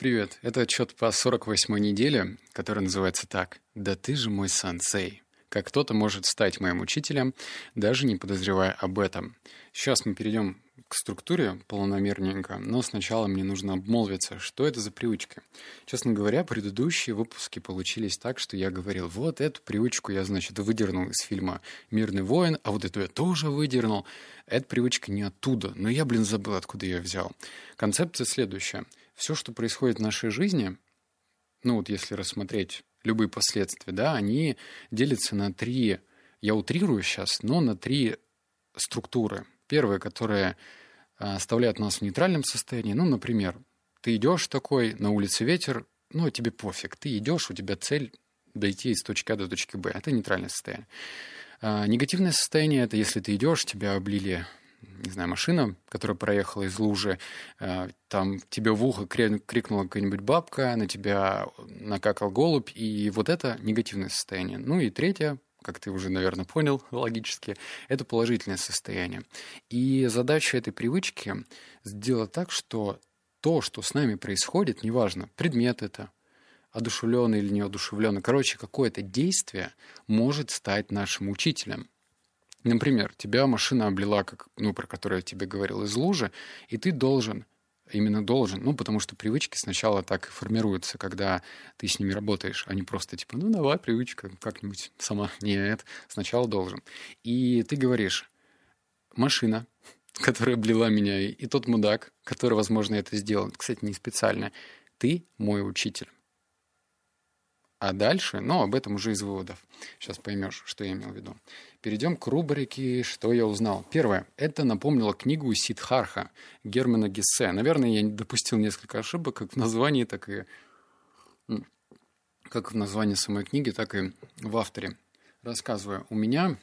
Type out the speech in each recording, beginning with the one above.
Привет, это отчет по 48-й неделе, который называется так «Да ты же мой сансей». Как кто-то может стать моим учителем, даже не подозревая об этом. Сейчас мы перейдем к структуре полномерненько, но сначала мне нужно обмолвиться, что это за привычка. Честно говоря, предыдущие выпуски получились так, что я говорил, вот эту привычку я, значит, выдернул из фильма «Мирный воин», а вот эту я тоже выдернул. Эта привычка не оттуда, но я, блин, забыл, откуда я взял. Концепция следующая – все, что происходит в нашей жизни, ну вот если рассмотреть любые последствия, да, они делятся на три, я утрирую сейчас, но на три структуры. Первая, которая а, оставляет нас в нейтральном состоянии, ну, например, ты идешь такой, на улице ветер, ну, тебе пофиг, ты идешь, у тебя цель дойти из точки А до точки Б. Это нейтральное состояние. А, негативное состояние – это если ты идешь, тебя облили не знаю, машина, которая проехала из лужи, э, там тебе в ухо крикнула какая-нибудь бабка, на тебя накакал голубь, и вот это негативное состояние. Ну и третье, как ты уже, наверное, понял логически, это положительное состояние. И задача этой привычки сделать так, что то, что с нами происходит, неважно, предмет это, одушевленный или неодушевленный, короче, какое-то действие может стать нашим учителем. Например, тебя машина облила, как, ну, про которую я тебе говорил, из лужи, и ты должен, именно должен, ну, потому что привычки сначала так и формируются, когда ты с ними работаешь, а не просто типа, ну, давай, привычка, как-нибудь сама. Нет, сначала должен. И ты говоришь, машина, которая облила меня, и тот мудак, который, возможно, это сделал, кстати, не специально, ты мой учитель. А дальше, ну, об этом уже из выводов. Сейчас поймешь, что я имел в виду. Перейдем к рубрике «Что я узнал». Первое. Это напомнило книгу Сидхарха Германа Гессе. Наверное, я допустил несколько ошибок как в названии, так и как в названии самой книги, так и в авторе. Рассказываю. У меня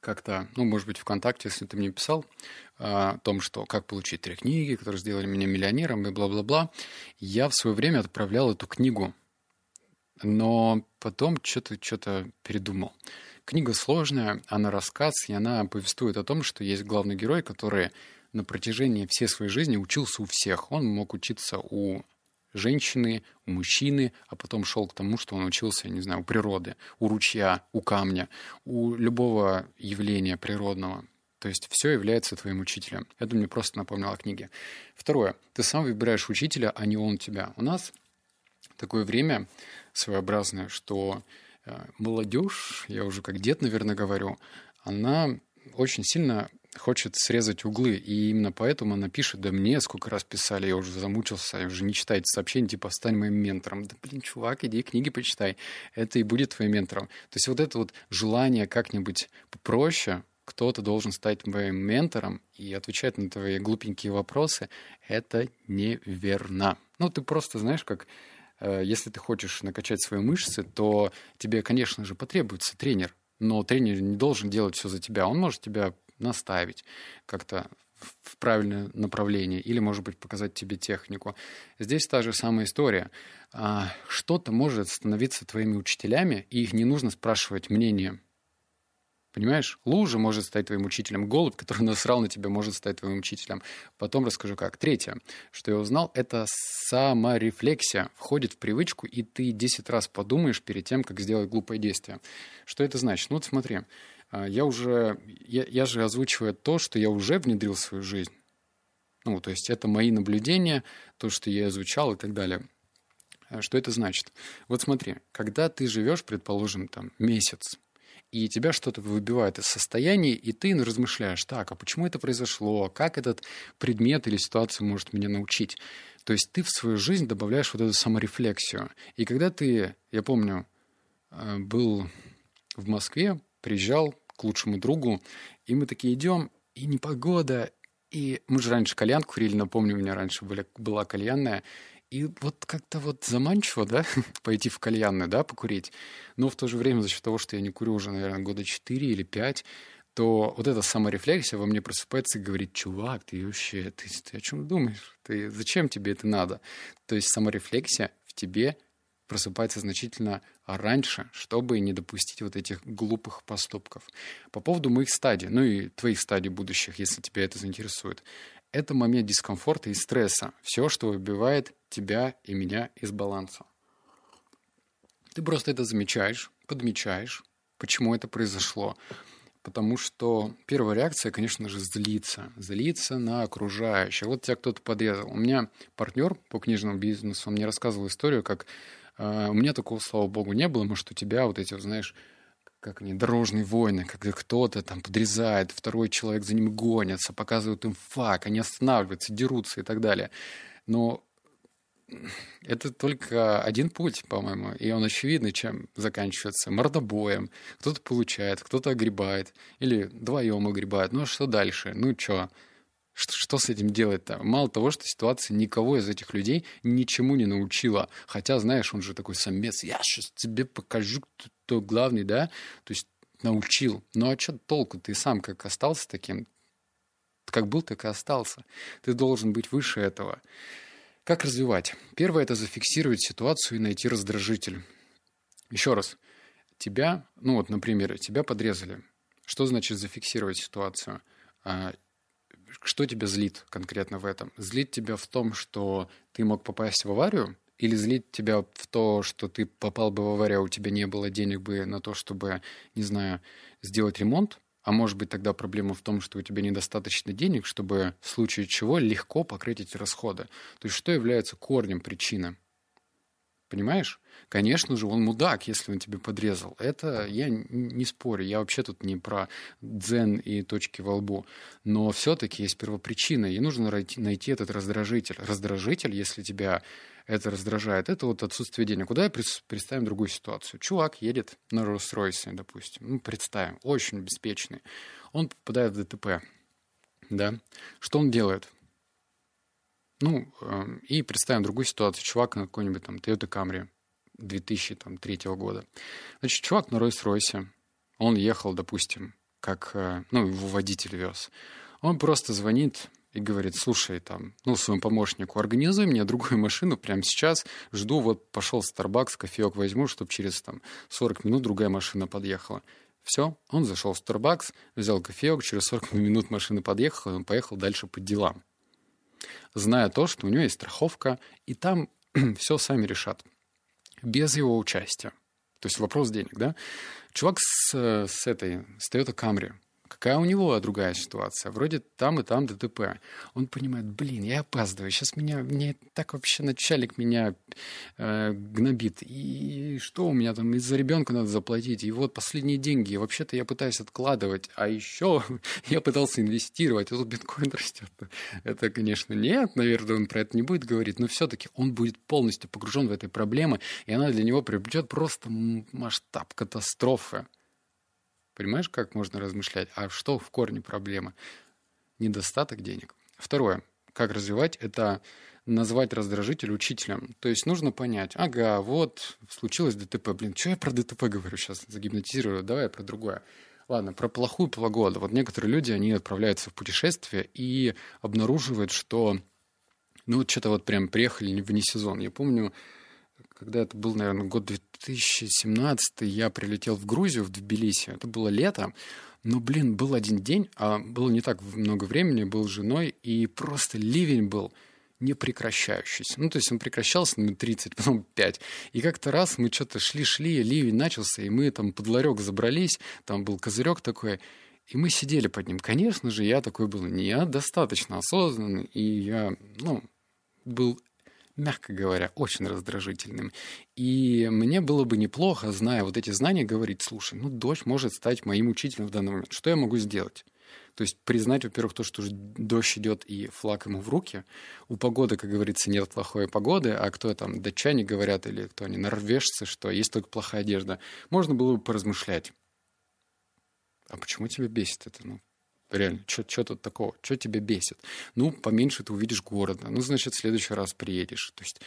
как-то, ну, может быть, ВКонтакте, если ты мне писал а, о том, что как получить три книги, которые сделали меня миллионером и бла-бла-бла, я в свое время отправлял эту книгу но потом что-то что передумал. Книга сложная, она рассказ, и она повествует о том, что есть главный герой, который на протяжении всей своей жизни учился у всех. Он мог учиться у женщины, у мужчины, а потом шел к тому, что он учился, не знаю, у природы, у ручья, у камня, у любого явления природного. То есть все является твоим учителем. Это мне просто напомнило о книге. Второе. Ты сам выбираешь учителя, а не он тебя. У нас такое время своеобразное, что э, молодежь, я уже как дед, наверное, говорю, она очень сильно хочет срезать углы, и именно поэтому она пишет, да мне сколько раз писали, я уже замучился, я уже не читайте сообщения, типа, стань моим ментором. Да, блин, чувак, иди книги почитай, это и будет твоим ментором. То есть вот это вот желание как-нибудь попроще, кто-то должен стать твоим ментором и отвечать на твои глупенькие вопросы, это неверно. Ну, ты просто знаешь, как если ты хочешь накачать свои мышцы, то тебе, конечно же, потребуется тренер. Но тренер не должен делать все за тебя. Он может тебя наставить как-то в правильное направление или, может быть, показать тебе технику. Здесь та же самая история. А, что-то может становиться твоими учителями, и их не нужно спрашивать мнение Понимаешь? Лужа может стать твоим учителем. Голубь, который насрал на тебя, может стать твоим учителем. Потом расскажу как. Третье, что я узнал, это саморефлексия. Входит в привычку, и ты 10 раз подумаешь перед тем, как сделать глупое действие. Что это значит? Ну вот смотри, а, я уже, я, я же озвучиваю то, что я уже внедрил в свою жизнь. Ну, то есть это мои наблюдения, то, что я изучал и так далее. А что это значит? Вот смотри, когда ты живешь, предположим, там месяц, и тебя что-то выбивает из состояния, и ты размышляешь, так, а почему это произошло, как этот предмет или ситуация может меня научить. То есть ты в свою жизнь добавляешь вот эту саморефлексию. И когда ты, я помню, э, был в Москве, приезжал к лучшему другу, и мы такие идем, и непогода, и мы же раньше кальянку курили, напомню, у меня раньше была кальянная, и вот как-то вот заманчиво, да, пойти в кальянную, да, покурить. Но в то же время за счет того, что я не курю уже, наверное, года 4 или 5, то вот эта саморефлексия во мне просыпается и говорит, чувак, ты вообще, ты, ты о чем думаешь? Ты, зачем тебе это надо? То есть саморефлексия в тебе просыпается значительно раньше, чтобы не допустить вот этих глупых поступков. По поводу моих стадий, ну и твоих стадий будущих, если тебя это заинтересует. Это момент дискомфорта и стресса. Все, что выбивает тебя и меня из баланса. Ты просто это замечаешь, подмечаешь, почему это произошло. Потому что первая реакция, конечно же, злиться. Злиться на окружающих. Вот тебя кто-то подрезал. У меня партнер по книжному бизнесу, он мне рассказывал историю, как э, у меня такого, слава богу, не было. Может, у тебя вот эти, знаешь, как они, дорожные войны, когда кто-то там подрезает, второй человек за ним гонится, показывают им фак, они останавливаются, дерутся и так далее. Но это только один путь, по-моему, и он очевидный, чем заканчивается. Мордобоем. Кто-то получает, кто-то огребает, или вдвоем огребает. Ну, а что дальше? Ну, что? Что, что с этим делать-то? Мало того, что ситуация никого из этих людей ничему не научила. Хотя, знаешь, он же такой самец. Я сейчас тебе покажу, кто, кто главный, да? То есть научил. Ну а что толку? Ты сам как остался таким, как был, так и остался. Ты должен быть выше этого. Как развивать? Первое – это зафиксировать ситуацию и найти раздражитель. Еще раз. Тебя, ну вот, например, тебя подрезали. Что значит зафиксировать ситуацию? Что тебя злит конкретно в этом? Злит тебя в том, что ты мог попасть в аварию? Или злит тебя в то, что ты попал бы в аварию, а у тебя не было денег бы на то, чтобы, не знаю, сделать ремонт? А может быть тогда проблема в том, что у тебя недостаточно денег, чтобы в случае чего легко покрыть эти расходы. То есть что является корнем причины? Понимаешь? Конечно же, он мудак, если он тебе подрезал. Это я не спорю. Я вообще тут не про дзен и точки во лбу. Но все-таки есть первопричина, и нужно найти, этот раздражитель. Раздражитель, если тебя это раздражает, это вот отсутствие денег. Куда представим другую ситуацию? Чувак едет на Rolls-Royce, допустим. Ну, представим, очень беспечный. Он попадает в ДТП. Да? Что он делает? Ну, э, и представим другую ситуацию. Чувак на какой-нибудь там Toyota Camry 2003 года. Значит, чувак на Rolls-Royce, он ехал, допустим, как, э, ну, его водитель вез. Он просто звонит и говорит, слушай, там, ну, своему помощнику, организуй мне другую машину прямо сейчас, жду, вот пошел в Starbucks, кофеек возьму, чтобы через там 40 минут другая машина подъехала. Все, он зашел в Starbucks, взял кофеек, через 40 минут машина подъехала, и он поехал дальше по делам. Зная то, что у него есть страховка, и там все сами решат. Без его участия. То есть вопрос денег, да? Чувак с, с этой, с Toyota Camry, Какая у него другая ситуация? Вроде там и там ДТП. Он понимает, блин, я опаздываю. Сейчас меня, мне так вообще начальник меня э, гнобит. И что у меня там из-за ребенка надо заплатить? И вот последние деньги. Вообще-то я пытаюсь откладывать. А еще я пытался инвестировать. А тут биткоин растет. Это, конечно, нет. Наверное, он про это не будет говорить. Но все-таки он будет полностью погружен в этой проблемы. И она для него приобретет просто масштаб катастрофы. Понимаешь, как можно размышлять? А что в корне проблемы? Недостаток денег. Второе. Как развивать? Это назвать раздражитель учителем. То есть нужно понять, ага, вот случилось ДТП. Блин, что я про ДТП говорю сейчас? Загипнотизирую. Давай про другое. Ладно, про плохую погоду. Вот некоторые люди, они отправляются в путешествие и обнаруживают, что ну вот что-то вот прям приехали вне сезон. Я помню, когда это был, наверное, год 2017, я прилетел в Грузию, в Тбилиси. Это было лето. Но, блин, был один день, а было не так много времени, был с женой, и просто ливень был не прекращающийся. Ну, то есть он прекращался на 30, потом 5. И как-то раз мы что-то шли-шли, ливень начался, и мы там под ларек забрались, там был козырек такой, и мы сидели под ним. Конечно же, я такой был недостаточно осознанный, и я, ну, был мягко говоря, очень раздражительным. И мне было бы неплохо, зная вот эти знания, говорить, слушай, ну, дождь может стать моим учителем в данный момент. Что я могу сделать? То есть признать, во-первых, то, что дождь идет и флаг ему в руки. У погоды, как говорится, нет плохой погоды, а кто там, датчане говорят, или кто они, норвежцы, что есть только плохая одежда. Можно было бы поразмышлять. А почему тебя бесит это? Ну, Реально, что тут такого? Что тебя бесит? Ну, поменьше ты увидишь города. Ну, значит, в следующий раз приедешь. То есть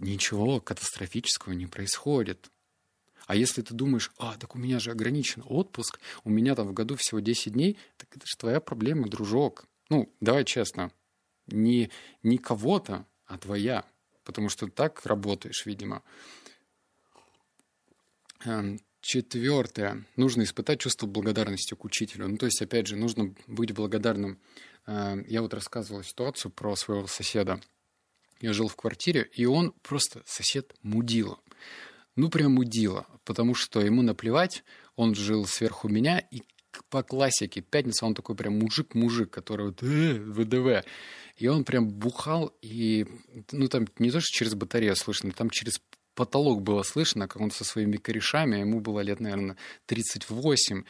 ничего катастрофического не происходит. А если ты думаешь, а, так у меня же ограничен отпуск, у меня там в году всего 10 дней, так это же твоя проблема, дружок. Ну, давай честно, не, не кого-то, а твоя. Потому что так работаешь, видимо. Четвертое. Нужно испытать чувство благодарности к учителю. Ну, то есть, опять же, нужно быть благодарным. Э, я вот рассказывал ситуацию про своего соседа. Я жил в квартире, и он просто сосед мудила. Ну, прям мудила, потому что ему наплевать, он жил сверху меня, и по классике, пятница, он такой прям мужик-мужик, который вот э, ВДВ. И он прям бухал, и, ну, там не то, что через батарею слышно, там через потолок было слышно, как он со своими корешами, ему было лет, наверное, 38,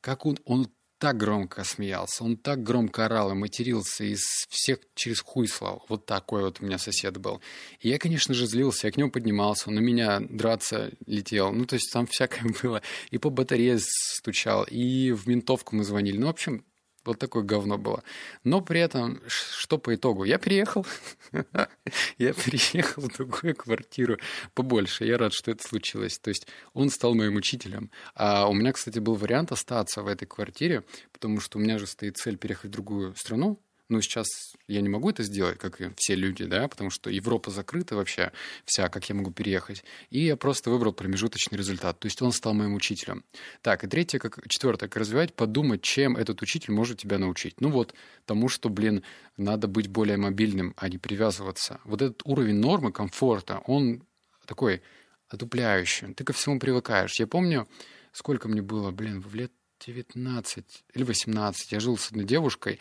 как он, он так громко смеялся, он так громко орал и матерился, и всех через хуй слал. Вот такой вот у меня сосед был. И я, конечно же, злился, я к нему поднимался, он на меня драться летел. Ну, то есть там всякое было. И по батарее стучал, и в ментовку мы звонили. Ну, в общем, вот такое говно было. Но при этом, что по итогу? Я переехал. я переехал в другую квартиру побольше. Я рад, что это случилось. То есть он стал моим учителем. А у меня, кстати, был вариант остаться в этой квартире, потому что у меня же стоит цель переехать в другую страну. Ну, сейчас я не могу это сделать, как и все люди, да, потому что Европа закрыта вообще вся, как я могу переехать. И я просто выбрал промежуточный результат. То есть он стал моим учителем. Так, и третье, как четвертое, как развивать, подумать, чем этот учитель может тебя научить. Ну вот, тому, что, блин, надо быть более мобильным, а не привязываться. Вот этот уровень нормы, комфорта, он такой отупляющий. Ты ко всему привыкаешь. Я помню, сколько мне было, блин, в лет 19 или 18. Я жил с одной девушкой,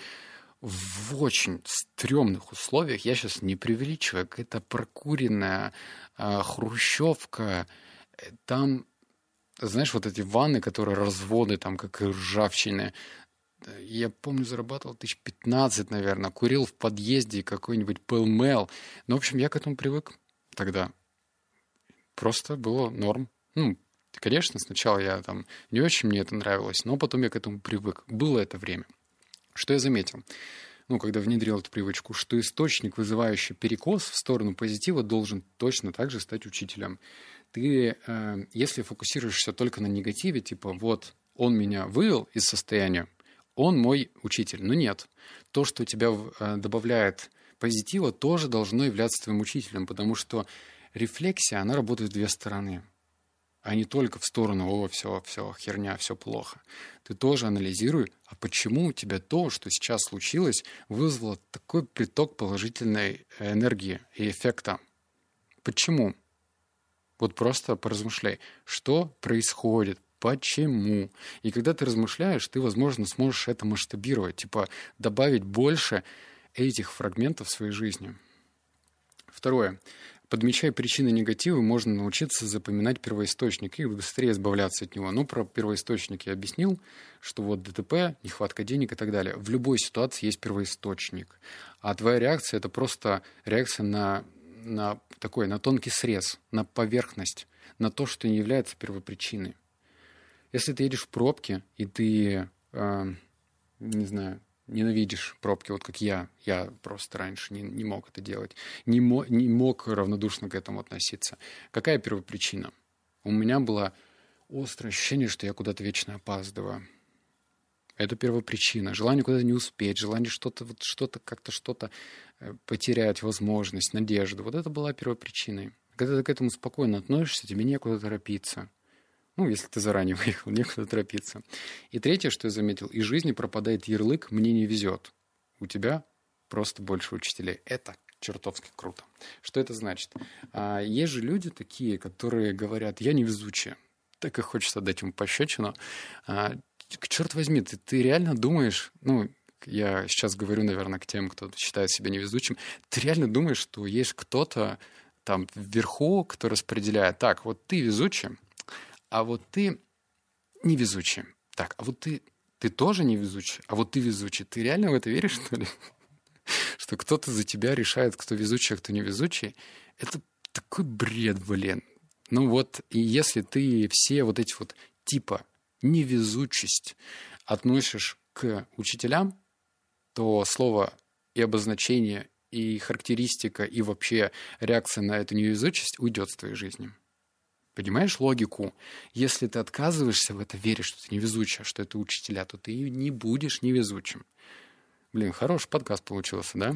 в очень стрёмных условиях, я сейчас не преувеличиваю, это прокуренная э, хрущевка, там, знаешь, вот эти ванны, которые разводы, там, как ржавчины, я помню, зарабатывал тысяч пятнадцать, наверное, курил в подъезде какой-нибудь пэлмэл. Ну, в общем, я к этому привык тогда. Просто было норм. Ну, конечно, сначала я там не очень мне это нравилось, но потом я к этому привык. Было это время. Что я заметил? ну, когда внедрил эту привычку, что источник, вызывающий перекос в сторону позитива, должен точно так же стать учителем. Ты, э, если фокусируешься только на негативе, типа, вот, он меня вывел из состояния, он мой учитель. Но нет. То, что тебя э, добавляет позитива, тоже должно являться твоим учителем, потому что рефлексия, она работает в две стороны а не только в сторону «О, все, все, херня, все плохо». Ты тоже анализируй, а почему у тебя то, что сейчас случилось, вызвало такой приток положительной энергии и эффекта? Почему? Вот просто поразмышляй, что происходит, почему. И когда ты размышляешь, ты, возможно, сможешь это масштабировать, типа добавить больше этих фрагментов в своей жизни. Второе. Подмечая причины негатива, можно научиться запоминать первоисточник и быстрее избавляться от него. Ну, про первоисточник я объяснил, что вот ДТП, нехватка денег и так далее. В любой ситуации есть первоисточник. А твоя реакция – это просто реакция на, на такой, на тонкий срез, на поверхность, на то, что не является первопричиной. Если ты едешь в пробке, и ты, э, не знаю, ненавидишь пробки, вот как я. Я просто раньше не, не мог это делать. Не, мо, не мог равнодушно к этому относиться. Какая первопричина? У меня было острое ощущение, что я куда-то вечно опаздываю. Это первопричина. Желание куда-то не успеть, желание что-то, вот что-то, как-то что-то э, потерять, возможность, надежду. Вот это была первопричиной. Когда ты к этому спокойно относишься, тебе некуда торопиться. Ну, если ты заранее выехал, некуда торопиться. И третье, что я заметил, из жизни пропадает ярлык «мне не везет». У тебя просто больше учителей. Это чертовски круто. Что это значит? А, есть же люди такие, которые говорят, я невезучая. Так и хочется дать ему пощечину. А, черт возьми, ты, ты реально думаешь, ну, я сейчас говорю, наверное, к тем, кто считает себя невезучим, ты реально думаешь, что есть кто-то там вверху, кто распределяет, так, вот ты везучий, а вот ты невезучий. Так, а вот ты, ты тоже невезучий, а вот ты везучий. Ты реально в это веришь, что ли? Что кто-то за тебя решает, кто везучий, а кто невезучий? Это такой бред, блин. Ну вот, и если ты все вот эти вот типа невезучесть относишь к учителям, то слово и обозначение, и характеристика, и вообще реакция на эту невезучесть уйдет с твоей жизни. Понимаешь логику? Если ты отказываешься в это, веришь, что ты невезучая, что это учителя, то ты не будешь невезучим. Блин, хороший подкаст получился, да?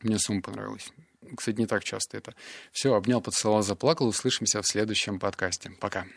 Мне самому понравилось. Кстати, не так часто это. Все, обнял, поцеловал, заплакал. Услышимся в следующем подкасте. Пока.